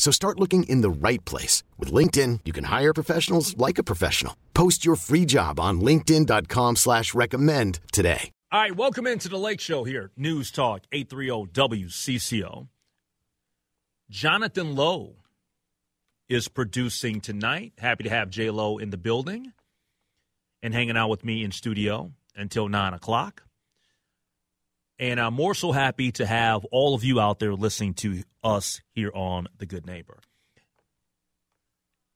So start looking in the right place. With LinkedIn, you can hire professionals like a professional. Post your free job on linkedin.com slash recommend today. All right, welcome into the Lake Show here. News Talk 830 WCCO. Jonathan Lowe is producing tonight. Happy to have J Lo in the building and hanging out with me in studio until 9 o'clock. And I'm more so happy to have all of you out there listening to us here on The Good Neighbor.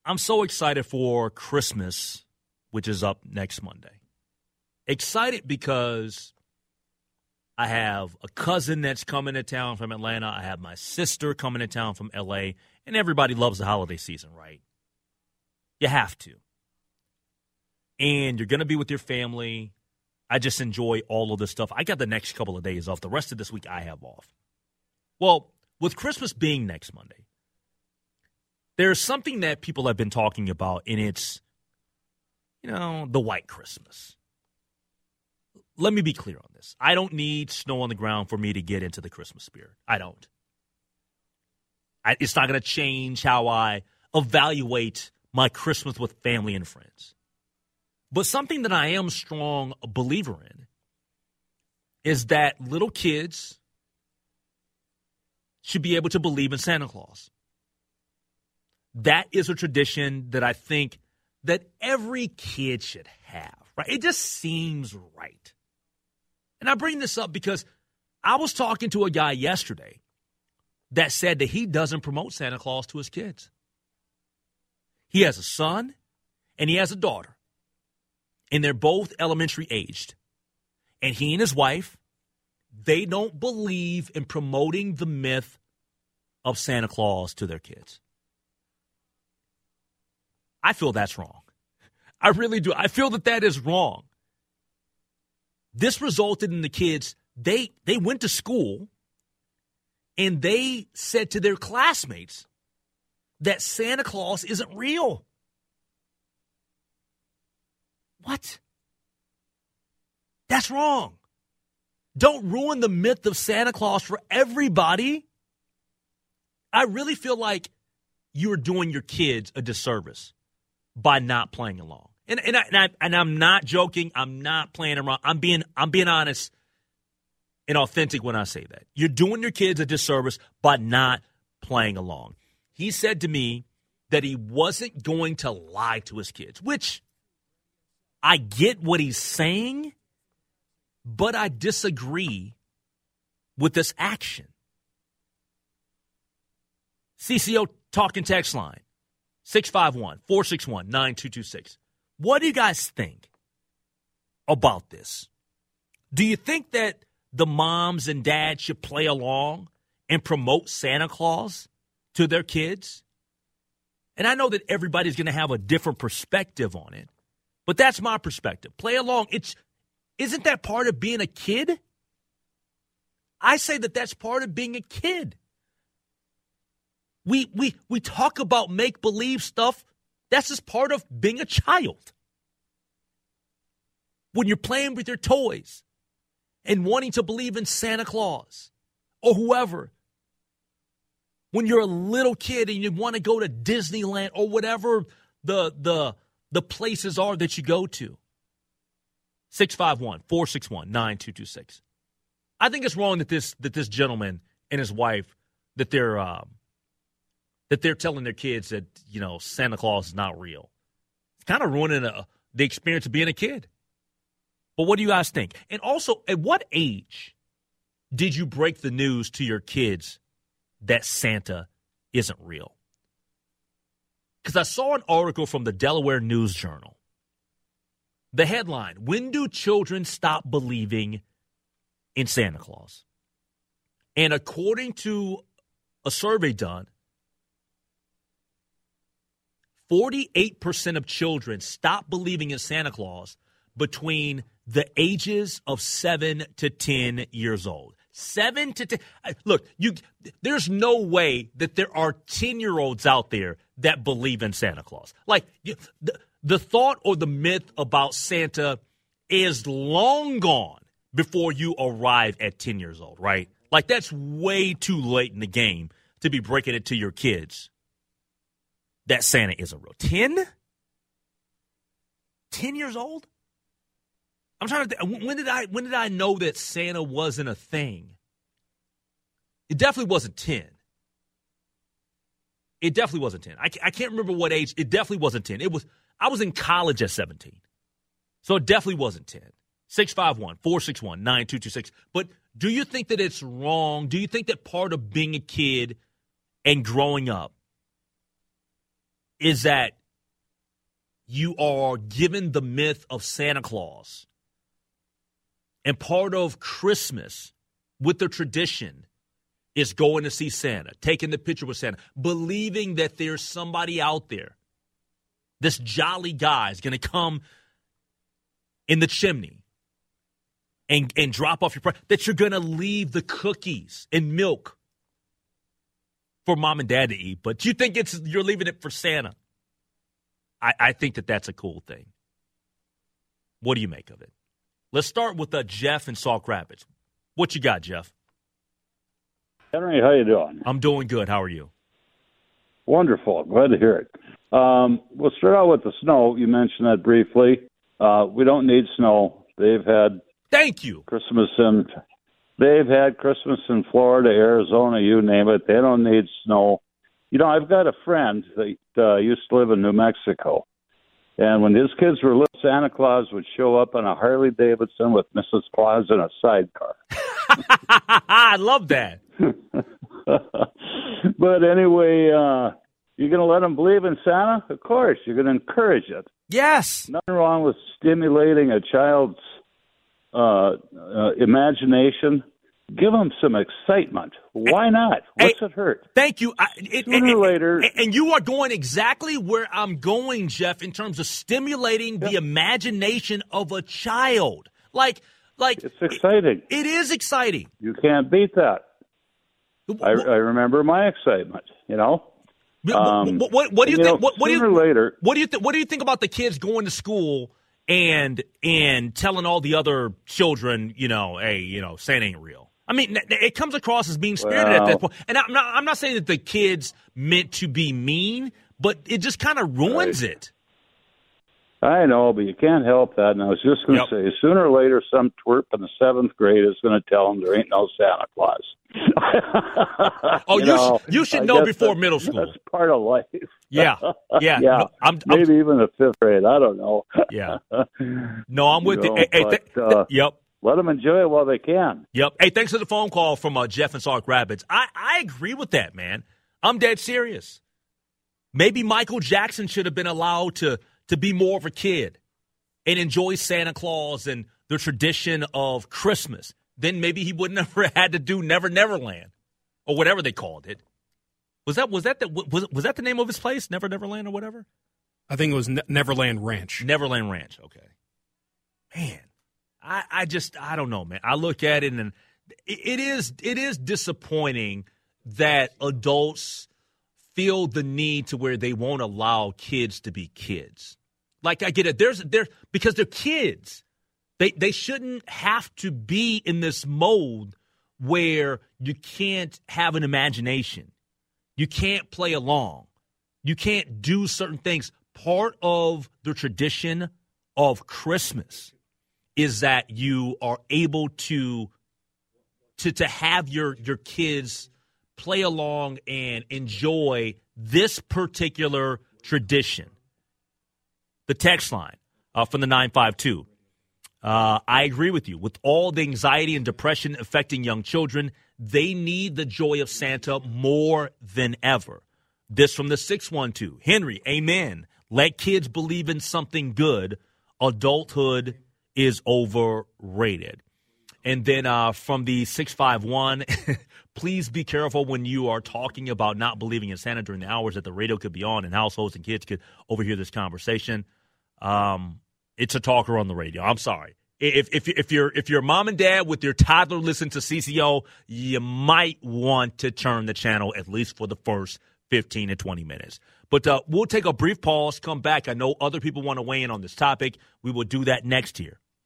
I'm so excited for Christmas, which is up next Monday. Excited because I have a cousin that's coming to town from Atlanta. I have my sister coming to town from LA. And everybody loves the holiday season, right? You have to. And you're going to be with your family. I just enjoy all of this stuff. I got the next couple of days off. The rest of this week I have off. Well, with Christmas being next Monday, there's something that people have been talking about, and it's, you know, the white Christmas. Let me be clear on this. I don't need snow on the ground for me to get into the Christmas spirit. I don't. I, it's not going to change how I evaluate my Christmas with family and friends. But something that I am strong believer in is that little kids should be able to believe in Santa Claus. That is a tradition that I think that every kid should have, right? It just seems right. And I bring this up because I was talking to a guy yesterday that said that he doesn't promote Santa Claus to his kids. He has a son and he has a daughter and they're both elementary aged. And he and his wife, they don't believe in promoting the myth of Santa Claus to their kids. I feel that's wrong. I really do. I feel that that is wrong. This resulted in the kids they they went to school and they said to their classmates that Santa Claus isn't real. What? That's wrong. Don't ruin the myth of Santa Claus for everybody. I really feel like you're doing your kids a disservice by not playing along. And and, I, and, I, and I'm not joking. I'm not playing around. I'm being I'm being honest and authentic when I say that. You're doing your kids a disservice by not playing along. He said to me that he wasn't going to lie to his kids, which I get what he's saying, but I disagree with this action. CCO talking text line 651 461 9226. What do you guys think about this? Do you think that the moms and dads should play along and promote Santa Claus to their kids? And I know that everybody's going to have a different perspective on it. But that's my perspective. Play along. It's isn't that part of being a kid? I say that that's part of being a kid. We we we talk about make believe stuff. That's just part of being a child. When you're playing with your toys and wanting to believe in Santa Claus or whoever. When you're a little kid and you want to go to Disneyland or whatever the the the places are that you go to. 651 461 9226. I think it's wrong that this that this gentleman and his wife that they're um, that they're telling their kids that you know Santa Claus is not real. It's kind of ruining a, the experience of being a kid. But what do you guys think? And also, at what age did you break the news to your kids that Santa isn't real? Because I saw an article from the Delaware News Journal. The headline When do children stop believing in Santa Claus? And according to a survey done, 48% of children stop believing in Santa Claus between the ages of 7 to 10 years old. 7 to 10 uh, Look, you there's no way that there are 10-year-olds out there that believe in Santa Claus. Like the, the thought or the myth about Santa is long gone before you arrive at 10 years old, right? Like that's way too late in the game to be breaking it to your kids that Santa isn't real. 10? 10 years old? I'm trying to think, when did I when did I know that Santa wasn't a thing? It definitely wasn't 10. It definitely wasn't 10. I, I can't remember what age. It definitely wasn't 10. It was I was in college at 17. So it definitely wasn't 10. 651 461 9226. But do you think that it's wrong? Do you think that part of being a kid and growing up is that you are given the myth of Santa Claus and part of Christmas with the tradition is going to see Santa, taking the picture with Santa, believing that there's somebody out there, this jolly guy is going to come in the chimney and, and drop off your that you're going to leave the cookies and milk for mom and dad to eat, but you think it's you're leaving it for Santa. I, I think that that's a cool thing. What do you make of it? Let's start with uh, Jeff in Sauk Rapids. What you got, Jeff? Henry, how you doing? I'm doing good. How are you? Wonderful. Glad to hear it. Um, we'll start out with the snow. You mentioned that briefly. Uh, we don't need snow. They've had Thank you. Christmas in they've had Christmas in Florida, Arizona, you name it. They don't need snow. You know, I've got a friend that uh, used to live in New Mexico, and when his kids were little, Santa Claus would show up on a Harley Davidson with Mrs. Claus in a sidecar. I love that. but anyway, uh, you're going to let them believe in Santa? Of course. You're going to encourage it. Yes. Nothing wrong with stimulating a child's uh, uh, imagination. Give them some excitement. Why not? What's hey, it hurt? Thank you. I, it, Sooner or later. And, you are going exactly where I'm going, Jeff, in terms of stimulating the imagination of a child. Like, like it's exciting. it, is exciting. You can't beat that. I, I remember my excitement. You know. Um, what, what, what, do you think? You know, what, what do you later? What do you th- What do you think about the kids going to school and and telling all the other children, you know, hey, you know, Santa ain't real? I mean, it comes across as being spirited well, at that point. And I'm not, I'm not saying that the kids meant to be mean, but it just kind of ruins right. it. I know, but you can't help that. And I was just going to Yep. say, sooner or later, some twerp in the seventh grade is going to tell them there ain't no Santa Claus. Oh, you, know, should, you should I know before middle school. That's part of life. Yeah, yeah, yeah. No, I'm, I'm, Maybe even the fifth grade. I don't know. yeah. No, I'm with you. know, Hey, hey, th- but, uh, yep. Let them enjoy it while they can. Yep. Hey, thanks for the phone call from uh, Jeff and Sauk Rapids. I, I agree with that, man. I'm dead serious. Maybe Michael Jackson should have been allowed to to be more of a kid and enjoy Santa Claus and the tradition of Christmas. Then maybe he would never had to do Never Never Land or whatever they called it. Was that was that the was was that the name of his place, Never Never Land or whatever? I think it was Ne- Neverland Ranch. Neverland Ranch. Okay. Man, I, I just I don't know, man. I look at it and it, is it is disappointing that adults feel the need to where they won't allow kids to be kids. Like I get it. There's there because they're kids. They they shouldn't have to be in this mode where you can't have an imagination. You can't play along. You can't do certain things. Part of the tradition of Christmas is that you are able to to to have your your kids play along and enjoy this particular tradition. The text line uh, from the 952. Uh, I agree with you. With all the anxiety and depression affecting young children, they need the joy of Santa more than ever. This from the 612. Henry, amen. Let kids believe in something good. Adulthood is overrated. And then uh, from the 651, please be careful when you are talking about not believing in Santa during the hours that the radio could be on and households and kids could overhear this conversation. Um, it's a talker on the radio. I'm sorry. If if if you're if your mom and dad with your toddler listen to CCO, you might want to turn the channel at least for the first 15 to 20 minutes. But uh, we'll take a brief pause, come back. I know other people want to weigh in on this topic. We will do that next here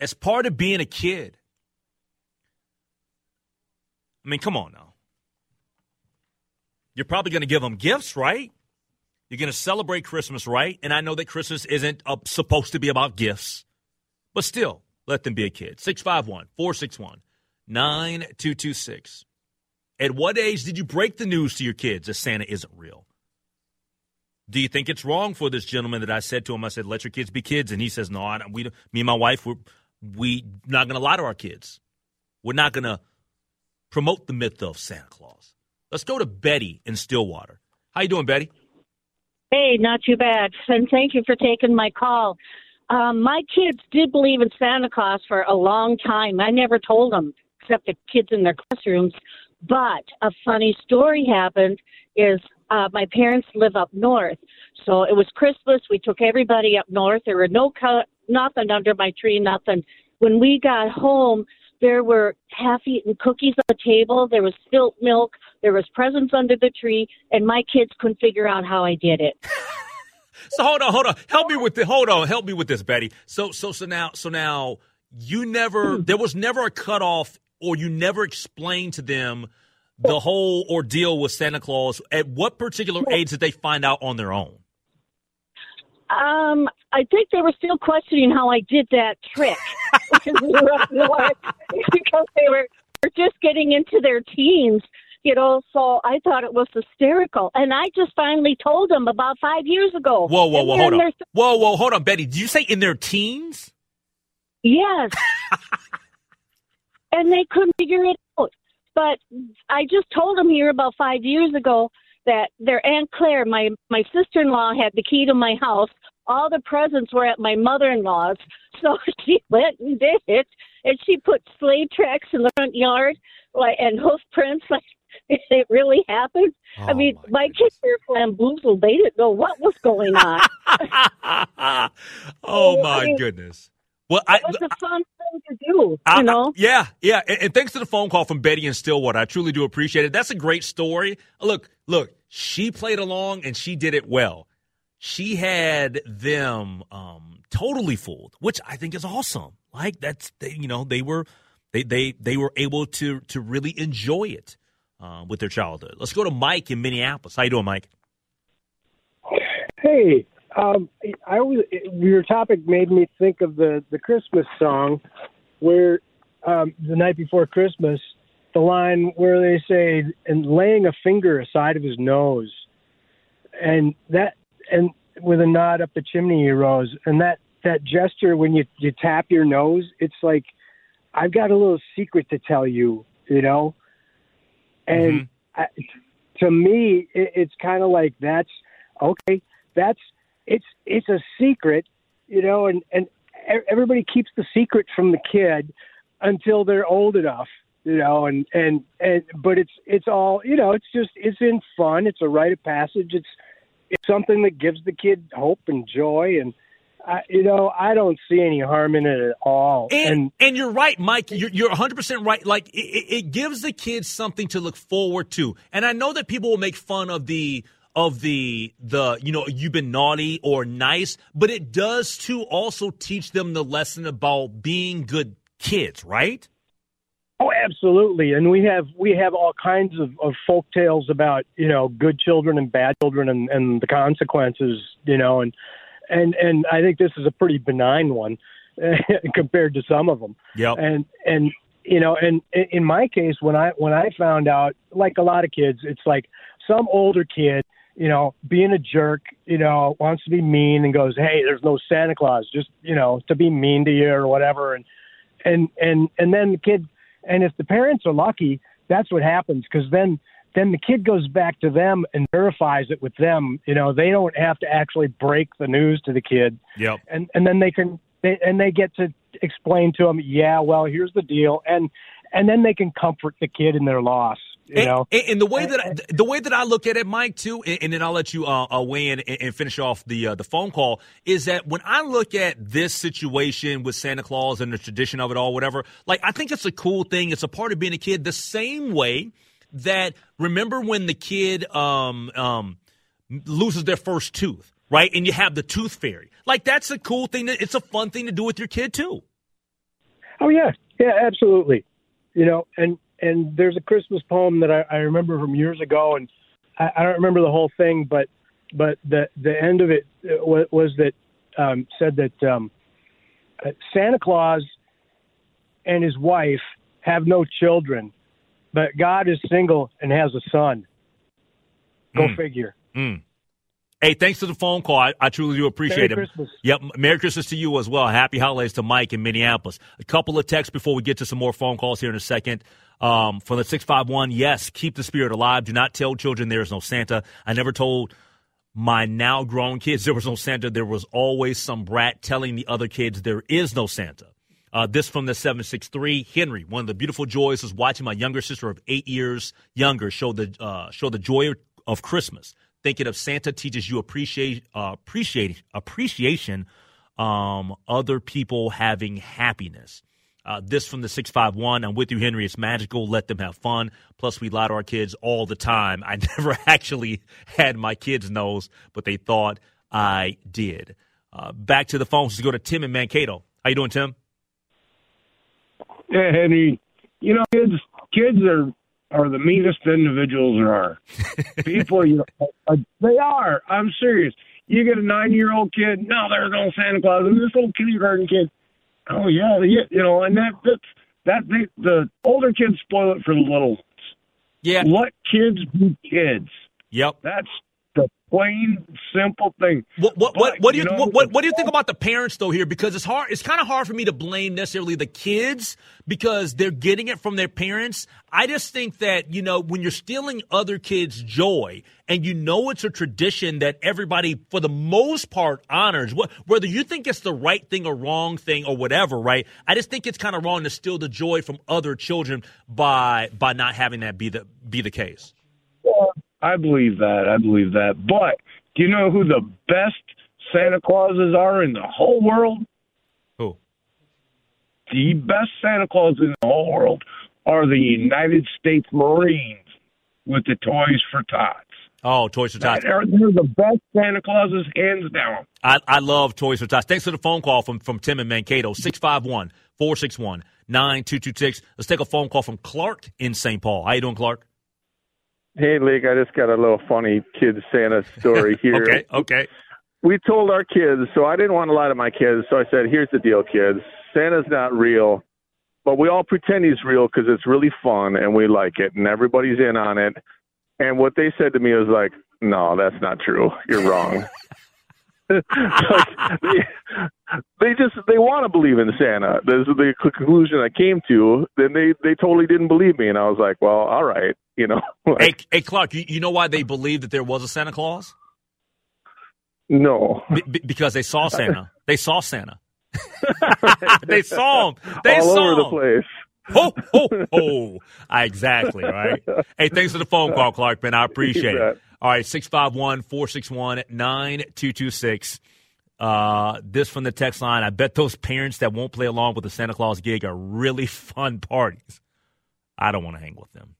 As part of being a kid. I mean, come on now. You're probably going to give them gifts, right? You're going to celebrate Christmas, right? And I know that Christmas isn't uh, supposed to be about gifts, but still, let them be a kid. 651 461 9226. At what age did you break the news to your kids that Santa isn't real? Do you think it's wrong for this gentleman that I said to him? I said, "Let your kids be kids," and he says, "No, I don't, we, me and my wife, we're we not going to lie to our kids. We're not going to promote the myth of Santa Claus." Let's go to Betty in Stillwater. How you doing, Betty? Hey, not too bad. And thank you for taking my call. Um, my kids did believe in Santa Claus for a long time. I never told them, except the kids in their classrooms. But a funny story happened is uh, my parents live up north. So it was Christmas. We took everybody up north. There were no co- nothing under my tree, nothing. When we got home, there were half-eaten cookies on the table. There was spilt milk. There was presents under the tree, and my kids couldn't figure out how I did it. so hold on, hold on. Help me with the hold on. Help me with this, Betty. So so so now so now you never hmm. there was never a cutoff, or you never explained to them the whole ordeal with Santa Claus. At what particular age did they find out on their own? Um, I think they were still questioning how I did that trick because we were because they were, were just getting into their teens, you know. So I thought it was hysterical, and I just finally told them about five years ago. Whoa, whoa, whoa, hold on. there's- Whoa, whoa, hold on, Betty. Did you say in their teens? Yes. and they couldn't figure it out. But I just told them here about five years ago that their Aunt Claire, my my sister in law, had the key to my house. All the presents were at my mother in law's. So she went and did it and she put sleigh tracks in the front yard like and hoof prints like it really happened. I Oh, mean, my my kids were bamboozled. They didn't know what was going on. oh I my mean, goodness. Well, I, It was a fun thing to do, I- you know. yeah, yeah. And, and thanks to the phone call from Betty and Stillwater. I truly do appreciate it. That's a great story. Look, look, she played along and she did it well. She had them um, totally fooled, which I think is awesome. Like that's they, you know they were they they they were able to to really enjoy it uh, with their childhood. Let's go to Mike in Minneapolis. How you doing, Mike? Hey, Um, I always your topic made me think of the the Christmas song, where um, the night before Christmas, the line where they say and laying a finger aside of his nose, and that and with a nod up the chimney he rose, and that that gesture when you you tap your nose, it's like I've got a little secret to tell you, you know, and Mm-hmm. I, to me, it, it's kind of like that's okay. That's it's it's a secret, you know, and and everybody keeps the secret from the kid until they're old enough, you know, and and and but it's it's all you know. It's just it's in fun. It's a rite of passage. It's it's something that gives the kid hope and joy and. I, you know, I don't see any harm in it at all. And, and you're right, Mike. You're, you're 100% right. Like, it, it gives the kids something to look forward to. And I know that people will make fun of the, of the, the, you know, you've been naughty or nice, but it does too also teach them the lesson about being good kids, right? Oh, absolutely. And we have we have all kinds of, of folk tales about you know good children and bad children and, and the consequences. You know, and and and I think this is a pretty benign one compared to some of them. Yeah. And and you know, and in my case, when I when I found out, like a lot of kids, it's like some older kid, you know, being a jerk, you know, wants to be mean and goes, "Hey, there's no Santa Claus," just you know, to be mean to you or whatever, and and and and then the kid, and if the parents are lucky, that's what happens because then then the kid goes back to them and verifies it with them. You know, they don't have to actually break the news to the kid, Yep. and and then they can they, and they get to explain to them, yeah, well, here's the deal, and and then they can comfort the kid in their loss. You and, know, and, the way that I, the way that I look at it, Mike, too, and, and then I'll let you uh, uh, weigh in and, and finish off the uh, the phone call. Is that when I look at this situation with Santa Claus and the tradition of it all, whatever, like I think it's a cool thing. It's a part of being a kid. The same way that remember when the kid um um loses their first tooth, right? And you have the tooth fairy. Like that's a cool thing. That, it's a fun thing to do with your kid too. Oh yeah, yeah, absolutely. You know, and and there's a Christmas poem that I, I remember from years ago, and I, I don't remember the whole thing, but but the the end of it was, was that um, said that um, uh, Santa Claus and his wife have no children, but God is single and has a son. Go figure. Mm. Hey, thanks for the phone call. I, I truly do appreciate Merry it. Christmas. Yep. Merry Christmas to you as well. Happy holidays to Mike in Minneapolis. A couple of texts before we get to some more phone calls here in a second. Um, from the 651, yes, keep the spirit alive. Do not tell children there is no Santa. I never told my now grown kids there was no Santa. There was always some brat telling the other kids there is no Santa. Uh, this from the 763 Henry. One of the beautiful joys was watching my younger sister of eight years younger show the uh, show the joy of Christmas. Thinking of Santa teaches you appreciate uh, appreciate appreciation. Um, other people having happiness. Uh, this from the 651. I'm with you, Henry. It's magical. Let them have fun. Plus, we lie to our kids all the time. I never actually had my kids' nose, but they thought I did. Uh, back to the phones. Let's go to Tim in Mankato. How you doing, Tim? Yeah, Henry. You know, kids kids are are the meanest individuals there are. People, you know, uh, they are. I'm serious. You get a nine year old kid. No, there's no Santa Claus. And this little kindergarten kid. Oh yeah, yeah, you know, and that that's that they, the older kids spoil it for the little. Ones. Yeah. Let kids be kids. Yep. That's the plain simple thing. What what what, But, what do you, you know, what, what, what do you think about the parents though here? Because it's hard. It's kind of hard for me to blame necessarily the kids because they're getting it from their parents. I just think that you know when you're stealing other kids' joy and you know it's a tradition that everybody for the most part honors, wh- whether you think it's the right thing or wrong thing or whatever, right? I just think it's kind of wrong to steal the joy from other children by by not having that be the be the case. Well, I believe that. I believe that. But do you know who the best Santa Clauses are in the whole world? Who? The best Santa Claus in the whole world are the United States Marines with the Toys for Tots. Oh, Toys for Tots. They're, they're the best Santa Clauses, hands down. I, I love Toys for Tots. Thanks for the phone call from, from Tim in Mankato, 651 461 9226. Let's take a phone call from Clark in St. Paul. How you doing, Clark? Hey, League, I just got a little funny kid Santa story here. okay, okay. we told our kids. So I didn't want to lie to my kids. So I said, "Here's the deal, kids. Santa's not real, but we all pretend he's real because it's really fun and we like it, and everybody's in on it." And what they said to me was like, "No, that's not true. You're wrong." like, they, they just they want to believe in Santa. This is the conclusion I came to. Then they they totally didn't believe me, and I was like, well, all right, you know. like, hey, hey, Clark, you, you know why they believe that there was a Santa Claus? No, Be- because they saw Santa. They saw Santa. they saw him. They all saw over the place. Ho ho ho! Ah, exactly right. Hey, thanks for the phone call, Clark. Man, I appreciate it. All right, 651-461-9226. Uh, this from the text line. I bet those parents that won't play along with the Santa Claus gig are really fun parties. I don't want to hang with them.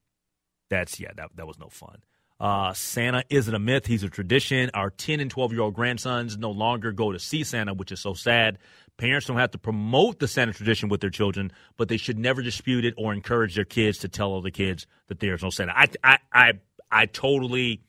That's yeah, that that was no fun. Uh, Santa isn't a myth; he's a tradition. Our ten and twelve year old grandsons no longer go to see Santa, which is so sad. Parents don't have to promote the Santa tradition with their children, but they should never dispute it or encourage their kids to tell other kids that there's no Santa. I I I, I totally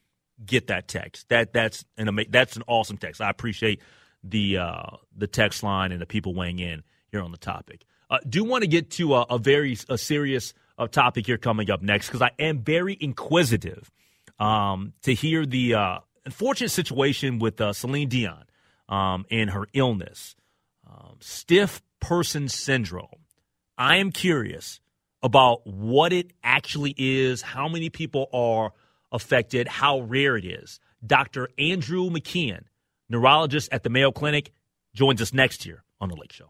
get that text. That that's an ama- that's an awesome text. I appreciate the uh, the text line and the people weighing in here on the topic. Uh, do want to get to a, a very a serious uh, topic here coming up next because I am very inquisitive um, to hear the uh, unfortunate situation with uh, Celine Dion um, and her illness, um, stiff person syndrome. I am curious about what it actually is, how many people are affected, how rare it is. Dr. Andrew McKeon, neurologist at the Mayo Clinic, joins us next year on The Lake Show.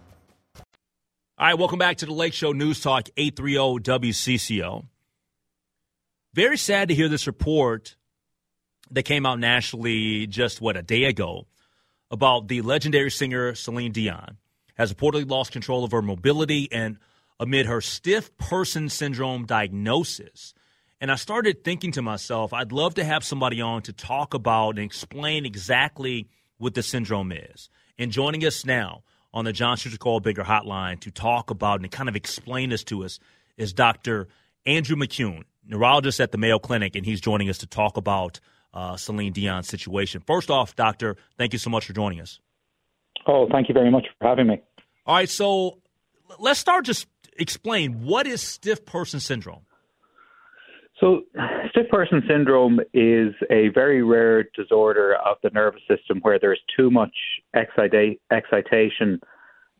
All right, welcome back to the Lake Show News Talk 830 WCCO. Very sad to hear this report that came out nationally just, what, a day ago about the legendary singer Celine Dion has reportedly lost control of her mobility and amid her stiff person syndrome diagnosis. And I started thinking to myself, I'd love to have somebody on to talk about and explain exactly what the syndrome is. And joining us now on the John Schuster Coldwell Banker Hotline to talk about and kind of explain this to us is Dr. Andrew McKeon, neurologist at the Mayo Clinic, and he's joining us to talk about uh, Celine Dion's situation. First off, doctor, thank you so much for joining us. Oh, thank you very much for having me. All right, so let's start. Just explain what is stiff person syndrome. So, stiff person syndrome is a very rare disorder of the nervous system where there's too much excita- excitation,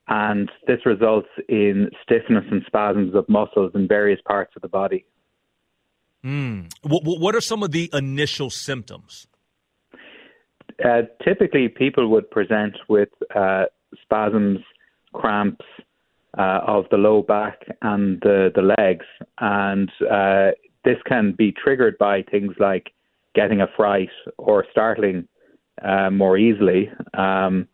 and this results in stiffness and spasms of muscles in various parts of the body. Mm. What, what are some of the initial symptoms? uh, typically people would present with uh, spasms, cramps uh, of the low back and the, the legs, and uh, this can be triggered by things like getting a fright or startling uh, more easily, um,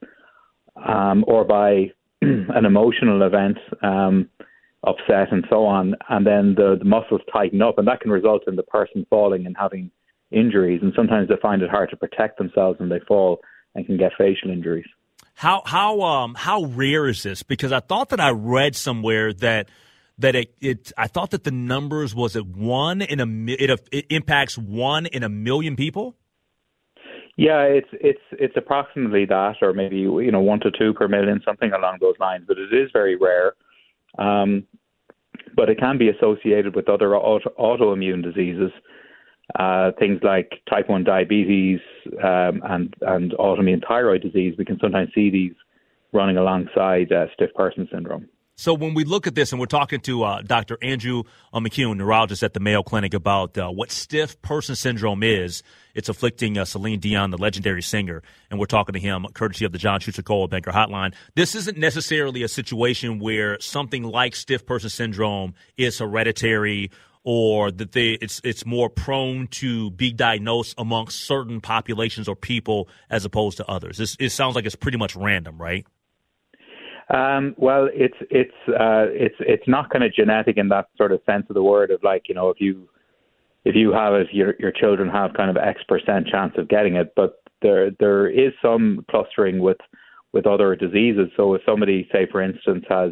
um, or by an emotional event, um, upset, and so on. And then the, the muscles tighten up, and that can result in the person falling and having injuries. And sometimes they find it hard to protect themselves when they fall and can get facial injuries. How how um how rare is this? Because I thought that I read somewhere that that it, it I thought that the numbers was it one in a it, it impacts one in a million people. Yeah, it's it's it's approximately that, or maybe you know one to two per million, something along those lines. But it is very rare. Um, but it can be associated with other auto, autoimmune diseases, uh, things like type one diabetes um, and and autoimmune thyroid disease. We can sometimes see these running alongside uh, stiff person syndrome. So when we look at this, and we're talking to uh, Dr. Andrew uh, McKeon, neurologist at the Mayo Clinic, about uh, what stiff person syndrome is. It's afflicting uh, Celine Dion, the legendary singer, and we're talking to him courtesy of the John Schuster Coldwell Banker Hotline. This isn't necessarily a situation where something like stiff person syndrome is hereditary or that they, it's it's more prone to be diagnosed amongst certain populations or people as opposed to others. This, it sounds like it's pretty much random, right? Um, well, it's it's uh, it's it's not kind of genetic in that sort of sense of the word of like you know if you if you have if your your children have kind of X percent chance of getting it, but there there is some clustering with with other diseases. So if somebody, say for instance, has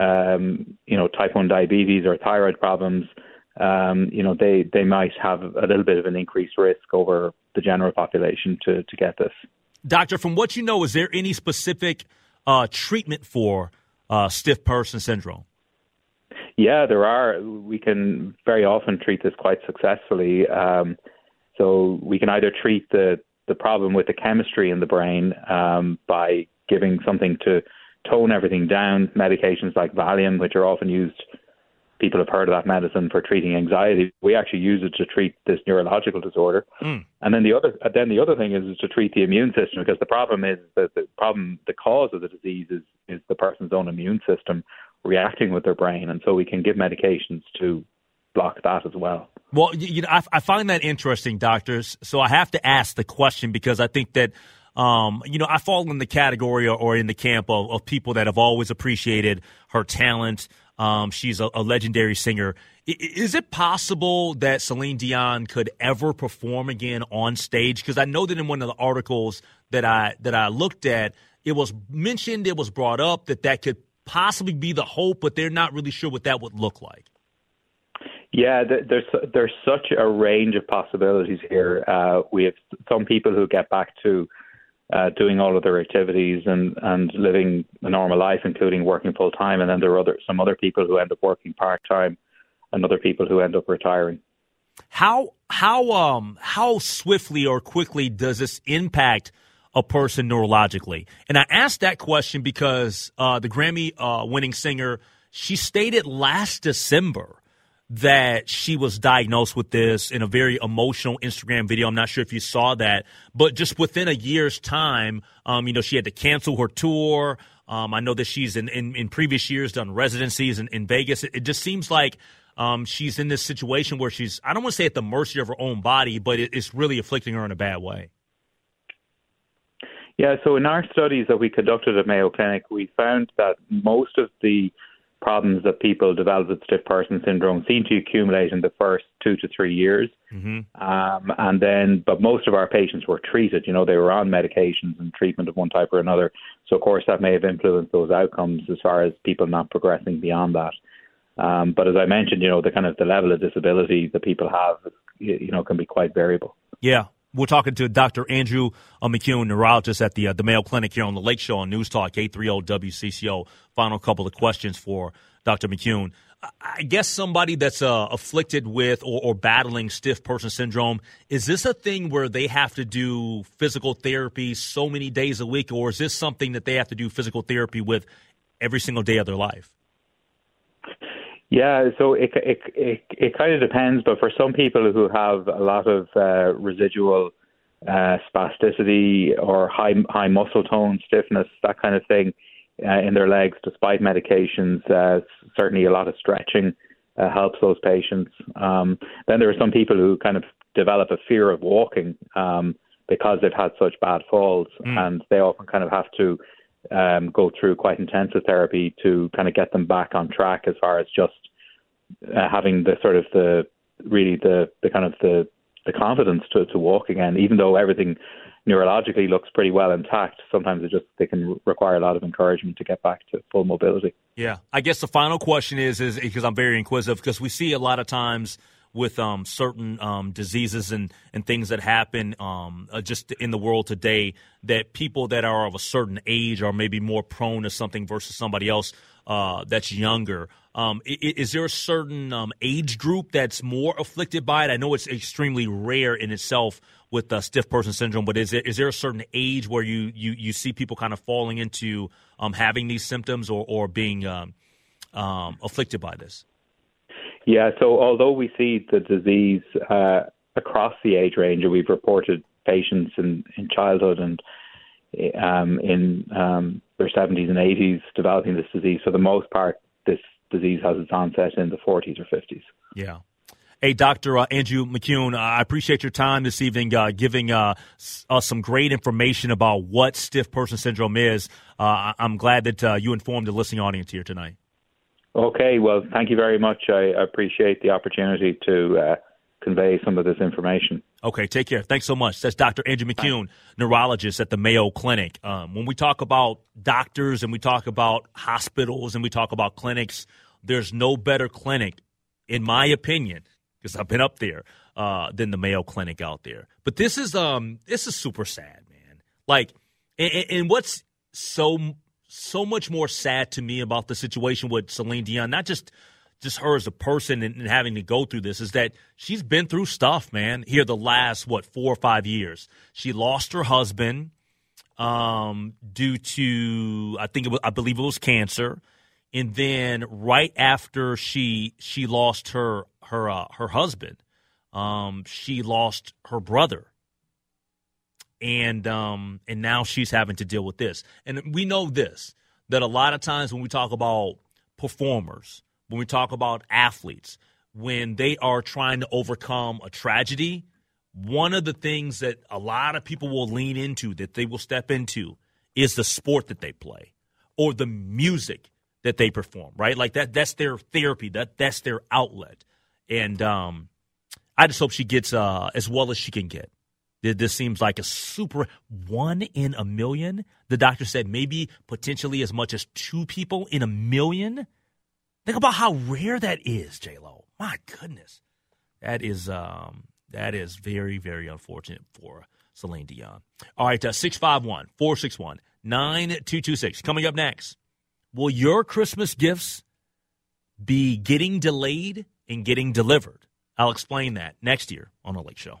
um, you know type one diabetes or thyroid problems, um, you know they they might have a little bit of an increased risk over the general population to to get this. Doctor, from what you know, is there any specific uh, treatment for uh, stiff person syndrome? Yeah, there are. We can very often treat this quite successfully. Um, so we can either treat the the problem with the chemistry in the brain um, by giving something to tone everything down, medications like Valium, which are often used people have heard of that medicine for treating anxiety. We actually use it to treat this neurological disorder. Mm. And then the other then the other thing is, is to treat the immune system because the problem is that the problem the cause of the disease is is the person's own immune system reacting with their brain, and so we can give medications to block that as well. Well, you know, I, I find that interesting, doctors. So I have to ask the question because I think that um, you know, I fall in the category or, or in the camp of, of, people that have always appreciated her talent, um, she's a, a, legendary singer. I, is it possible that Celine Dion could ever perform again on stage? Because I know that in one of the articles that I that I looked at, it was mentioned, it was brought up that that could possibly be the hope, but they're not really sure what that would look like. Yeah, there's there's such a range of possibilities here. Uh, we have some people who get back to uh, doing all of their activities and, and living a normal life, including working full time. And then there are other, some other people who end up working part time and other people who end up retiring. How how um how swiftly or quickly does this impact a person neurologically? And I asked that question because uh, the Grammy uh, winning singer she stated last December that she was diagnosed with this in a very emotional Instagram video. I'm not sure if you saw that, but just within a year's time, um, you know, she had to cancel her tour. Um, I know that she's in, in, in, previous years done residencies in, in Vegas. It, it, just seems like um, she's in this situation where she's, I don't want to say at the mercy of her own body, but it, it's really afflicting her in a bad way. Yeah, so in our studies that we conducted at Mayo Clinic, we found that most of the problems that people develop with stiff person syndrome seem to accumulate in the first two to three years. Mm-hmm. Um, and then, but most of our patients were treated. You know, they were on medications and treatment of one type or another. So, of course, that may have influenced those outcomes as far as people not progressing beyond that. Um, but as I mentioned, you know, the kind of the level of disability that people have, you know, can be quite variable. Yeah, we're talking to Dr. Andrew uh, neurologist at the uh, the Mayo Clinic here on the Lake Show on News Talk 830 WCCO. Final couple of questions for Dr. McKeon. I guess somebody that's uh, afflicted with or, or, battling stiff person syndrome, is this a thing where they have to do physical therapy so many days a week, or is this something that they have to do physical therapy with every single day of their life? Yeah, so it it it, it kind of depends, but for some people who have a lot of uh, residual uh, spasticity or high high muscle tone, stiffness, that kind of thing uh, in their legs, despite medications. Uh, certainly, a lot of stretching uh, helps those patients. Um, then there are some people who kind of develop a fear of walking um, because they've had such bad falls, mm. and they often kind of have to um, go through quite intensive therapy to kind of get them back on track as far as just uh, having the sort of the really the the kind of the the confidence to to walk again, even though everything neurologically looks pretty well intact. Sometimes it just they can require a lot of encouragement to get back to full mobility. Yeah, I guess the final question is is because I'm very inquisitive because we see a lot of times with um, certain um, diseases and, and things that happen um, uh, just in the world today that people that are of a certain age are maybe more prone to something versus somebody else uh, that's younger. Um, is, is, there a certain um, age group that's more afflicted by it? I know it's extremely rare in itself with uh, stiff person syndrome, but is, it, is there a certain age where you, you, you see people kind of falling into um, having these symptoms or, or being afflicted by this? Yeah, so although we see the disease uh, across the age range, and we've reported patients in, in childhood and um, in um, their 70s and 80s developing this disease, for the most part, this disease has its onset in the 40s or 50s. Yeah. Hey, Dr. Uh, Andrew McKeon, I appreciate your time this evening, uh, giving uh, us some great information about what stiff person syndrome is. Uh, I'm glad that uh, you informed the listening audience here tonight. Okay, well, thank you very much. I appreciate the opportunity to uh, convey some of this information. Okay, take care. Thanks so much. That's Dr. Andrew McKeon, neurologist at the Mayo Clinic. Um, when we talk about doctors and we talk about hospitals and we talk about clinics, there's no better clinic, in my opinion, because I've been up there, uh, than the Mayo Clinic out there. But this is um, this is super sad, man. Like, and, and what's so so much more sad to me about the situation with Celine Dion, not just just her as a person and, and, having to go through this, is that she's been through stuff, man. Here the last what four or five years, she lost her husband um, due to I think it was I believe it was cancer, and then right after she she lost her her uh, her husband, um, she lost her brother and um, and now she's having to deal with this. And we know this that a lot of times when we talk about performers, when we talk about athletes, when they are trying to overcome a tragedy, one of the things that a lot of people will lean into, that they will step into, is the sport that they play or the music that they perform. Right, like that. That's their therapy. That that's their outlet. And um, I just hope she gets uh, as well as she can get. This seems like a super one in a million. The doctor said maybe potentially as much as two people in a million. Think about how rare that is, J Lo. My goodness, that is um, that is very very unfortunate for Celine Dion. All right, uh, 651 461 9226. Coming up next, will your Christmas gifts be getting delayed and getting delivered? I'll explain that next year on The Lake Show.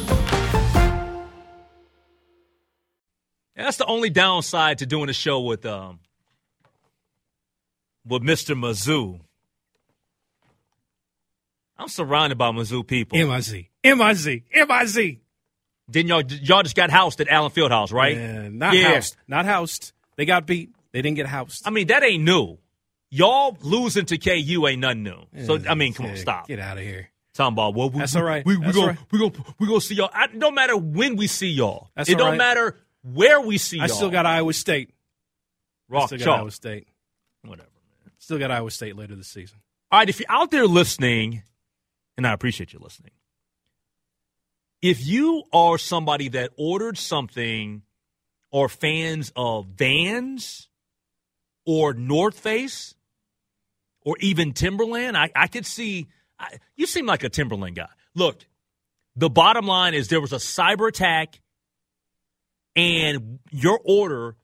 And that's the only downside to doing a show with um with Mr. Mizzou. I'm surrounded by Mizzou people. M-I-Z. M-I-Z. M-I-Z. Then y'all y'all just got housed at Allen Fieldhouse, right? Yeah, not yeah. housed. Not housed. They got beat. They didn't get housed. I mean, that ain't new. Y'all losing to KU ain't nothing new. Yeah, so I mean, come yeah, on, stop. Get out of here. Talking about well, we, that's all right. We, we, we go right. we go we go see y'all. I, no matter when we see y'all, that's it don't right. matter where we see I y'all. still got Iowa State. I Rock still got chalk. Iowa State. Whatever. Man. Still got Iowa State later this season. All right, if you're out there listening, and I appreciate you listening, if you are somebody that ordered something or fans of Vans or North Face or even Timberland, I, I could see I, you seem like a Timberland guy. Look, the bottom line is there was a cyber attack, and your order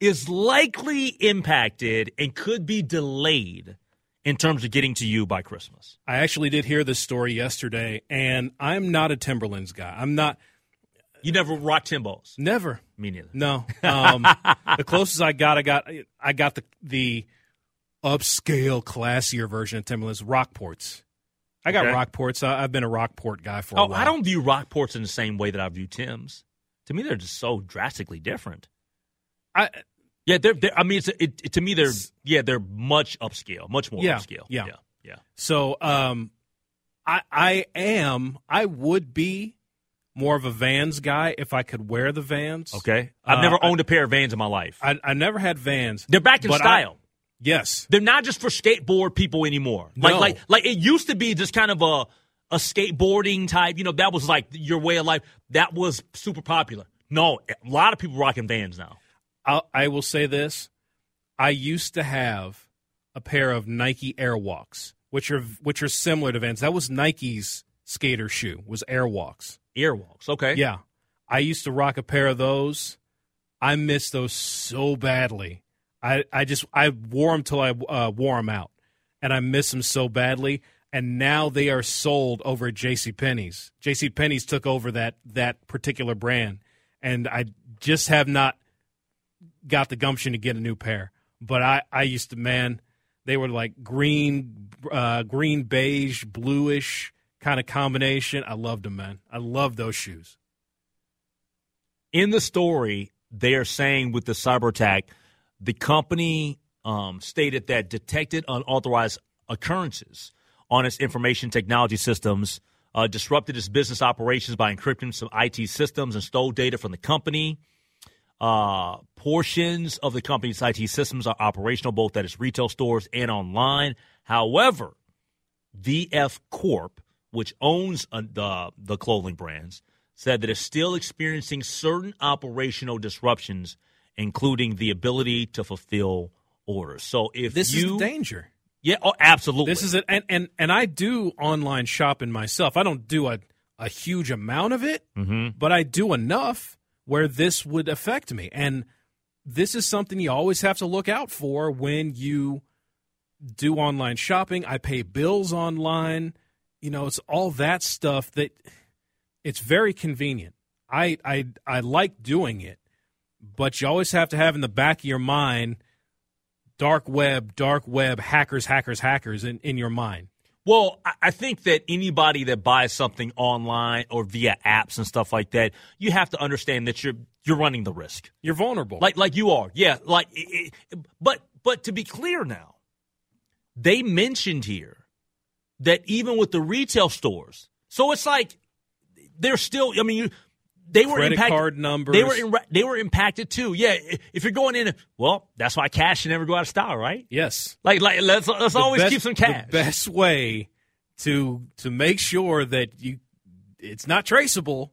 is likely impacted and could be delayed in terms of getting to you by Christmas. I actually did hear this story yesterday, and I'm not a Timberlands guy. I'm not. You never rock Timbos. Never. Me neither. No. Um, the closest I got, I got, I got the the upscale, classier version of Timberlands, Rockports. I got Okay. Rockports. I, I've been a Rockport guy for a Oh, while. I don't view Rockports in the same way that I view Tim's. To me, they're just so drastically different. I yeah, they're. they're I mean, it's, it, it- to me, they're yeah, they're much upscale, much more yeah, upscale. Yeah, yeah, yeah. So, um, I I am I would be more of a Vans guy if I could wear the Vans. Okay, I've Uh, never owned a pair of Vans in my life. I, I never had Vans. They're back in but I- style. yes, They're not just for skateboard people anymore. Like No. like like it used to be just kind of a a skateboarding type. You know, that was like your way of life. That was super popular. No, a lot of people rocking Vans now. I'll, I will say this: I used to have a pair of Nike Airwalks, which are which are similar to Vans. That was Nike's skater shoe. Was Airwalks. Airwalks. Okay. Yeah, I used to rock a pair of those. I miss those so badly. I, I just I wore them till I uh, wore them out, and I miss them so badly. And now they are sold over at J.C. Penney's. J.C. Penney's took over that that particular brand, and I just have not got the gumption to get a new pair. But I I used to man, they were like green, uh, green beige, bluish kind of combination. I loved them, man. I love those shoes. in the story, they are saying with the cyber attack, the company um, stated that detected unauthorized occurrences on its information technology systems, uh, disrupted its business operations by encrypting some IT systems and stole data from the company. Uh, portions of the company's IT systems are operational both at its retail stores and online. However, VF Corp, which owns uh, the the clothing brands, said that it's still experiencing certain operational disruptions, including the ability to fulfill orders. So if This you, is the danger. Yeah, oh, absolutely. This is it, and and and I do online shopping myself. I don't do a a huge amount of it, Mhm. but I do enough where this would affect me. And this is something you always have to look out for when you do online shopping. I pay bills online. You know, it's all that stuff that it's very convenient. I I I like doing it, but you always have to have in the back of your mind dark web, dark web, hackers, hackers, hackers in, in your mind. Well, I- think that anybody that buys something online or via apps and stuff like that, you have to understand that you're you're running the risk. You're vulnerable. Like like you are. Yeah, like it- it- but but to be clear now, they mentioned here that even with the retail stores. So it's like they're still I mean you they were Credit impacted, card numbers. They were in, they were impacted too. Yeah, if you're going in, well, that's why cash should never go out of style, right? Yes. Like like let's let's The always best- keep some cash. The best way to to make sure that you it's not traceable,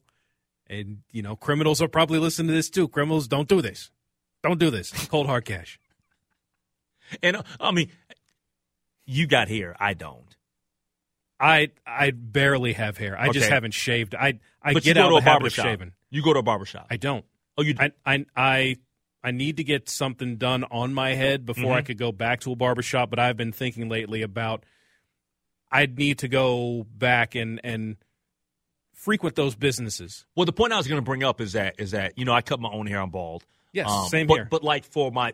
and you know criminals are probably listening to this too. Criminals don't do this. Don't do this. Cold hard cash. And uh, I mean, you got here. I don't. I I barely have hair. I just Okay. haven't shaved. I I But get go out to of a the habit barber of shop. shaving. You go to a barber shop. I don't. Oh, you? I I I, I need to get something done on my head before I Mhm. could go back to a barber shop. But I've been thinking lately about I'd need to go back and and frequent those businesses. Well, the point I was going to bring up is that is that you know I cut my own hair. I'm bald. Um, Yes, same but, here. But like for my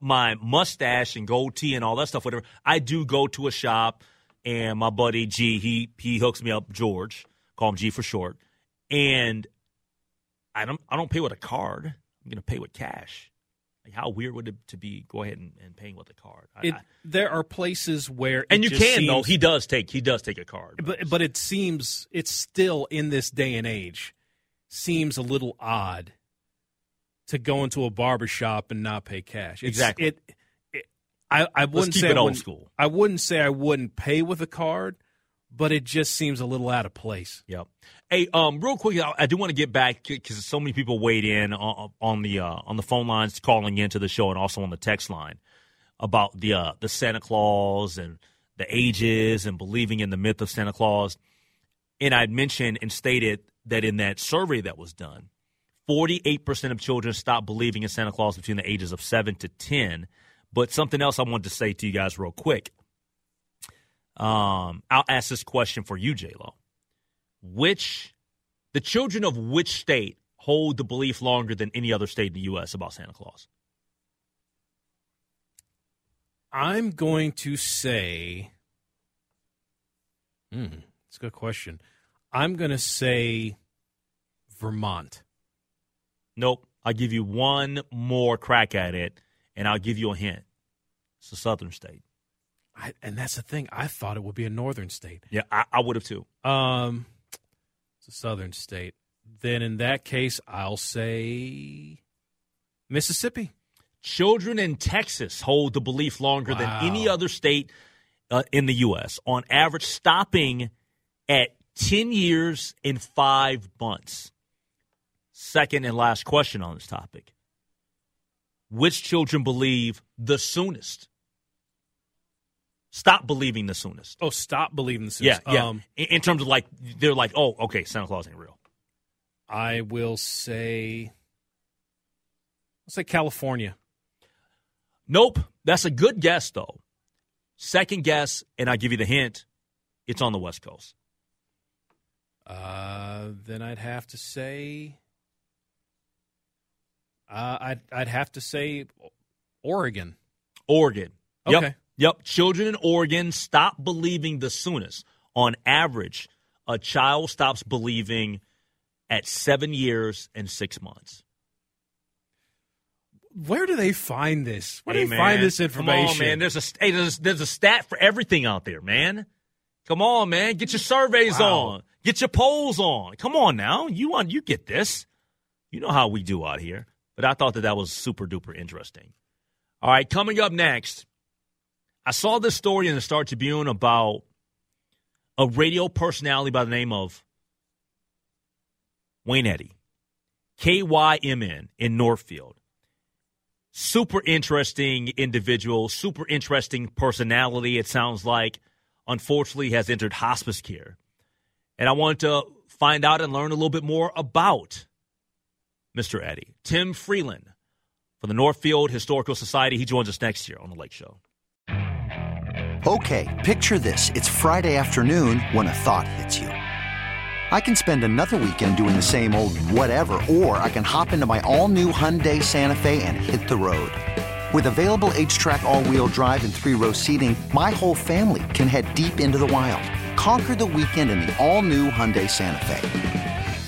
my mustache and goatee and all that stuff, whatever, I do go to a shop, and my buddy G he he hooks me up. George, call him G for short, and I don't I don't pay with a card. I'm going to pay with cash. Like how weird would it to be go ahead and, and paying with a card? I- It, I- there are places where and you can though. He does take he does take a card. but but it seems it's still in this day and age seems a little odd to go into a barber shop and not pay cash. It's, Exactly. It, I, I wouldn't say it I old wouldn't- school. I wouldn't say I wouldn't pay with a card, but it just seems a little out of place. Yep. Hey, um, real quick, I, I do want to get back because so many people weighed in on, on the uh, on the phone lines, calling into the show, and also on the text line about the uh, the Santa Claus and the ages and believing in the myth of Santa Claus. And I'd mentioned and stated that in that survey that was done, 48% of children stopped believing in Santa Claus between the ages of 7 to 10. But something else I wanted to say to you guys real quick. Um, I'll ask this question for you, J-Lo. Which, the children of which state hold the belief longer than any other state in the U.S. about Santa Claus? I'm going to say, hmm, it's a good question. I'm going to say Vermont. Nope. I'll give you one more crack at it, and I'll give you a hint. It's a southern state. I, and that's the thing. I thought it would be a northern state. Yeah, I, I would have too. Um, it's a southern state. Then in that case, I'll say Mississippi. Children in Texas hold the belief longer than any other state uh, in the U.S., on average, stopping at 10 years and five months. Second and last question on this topic Which children believe the soonest? Stop believing the soonest. Oh, stop believing the Yeah, soonest. yeah. Um, in, in terms of like, they're like, oh, okay, Santa Claus ain't real. I will say, let's say California. Nope. That's a good guess, though. Second guess, and I give you the hint it's on the West Coast. Uh, then I'd have to say, uh, I'd I'd have to say Oregon. Oregon. Yep. Okay. Yep. Children in Oregon stop believing the soonest. On average, a child stops believing at seven years and six months. Where do they find this? Where Hey, do they man. find this information? Come on, man. There's a hey, there's, there's a stat for everything out there, man. Come on, man. Get your surveys Wow. on. Get your polls on. Come on now. You want you get this. You know how we do out here. But I thought that that was super duper interesting. All right, coming up next, I saw this story in the Star Tribune about a radio personality by the name of Wayne Eddy, KYMN in Northfield super interesting individual, super interesting personality. It sounds like, unfortunately, has entered hospice care. And I wanted to find out and learn a little bit more about Mr. Eddy. Tim Freeland from the Northfield Historical Society. He joins us next year on The Lake Show. Okay, picture this. It's Friday afternoon when a thought hits you. I can spend another weekend doing the same old whatever, or I can hop into my all new Hyundai Santa Fe and hit the road. With available HTRAC, all wheel drive, and three row seating, my whole family can head deep into the wild. Conquer the weekend in the all new Hyundai Santa Fe.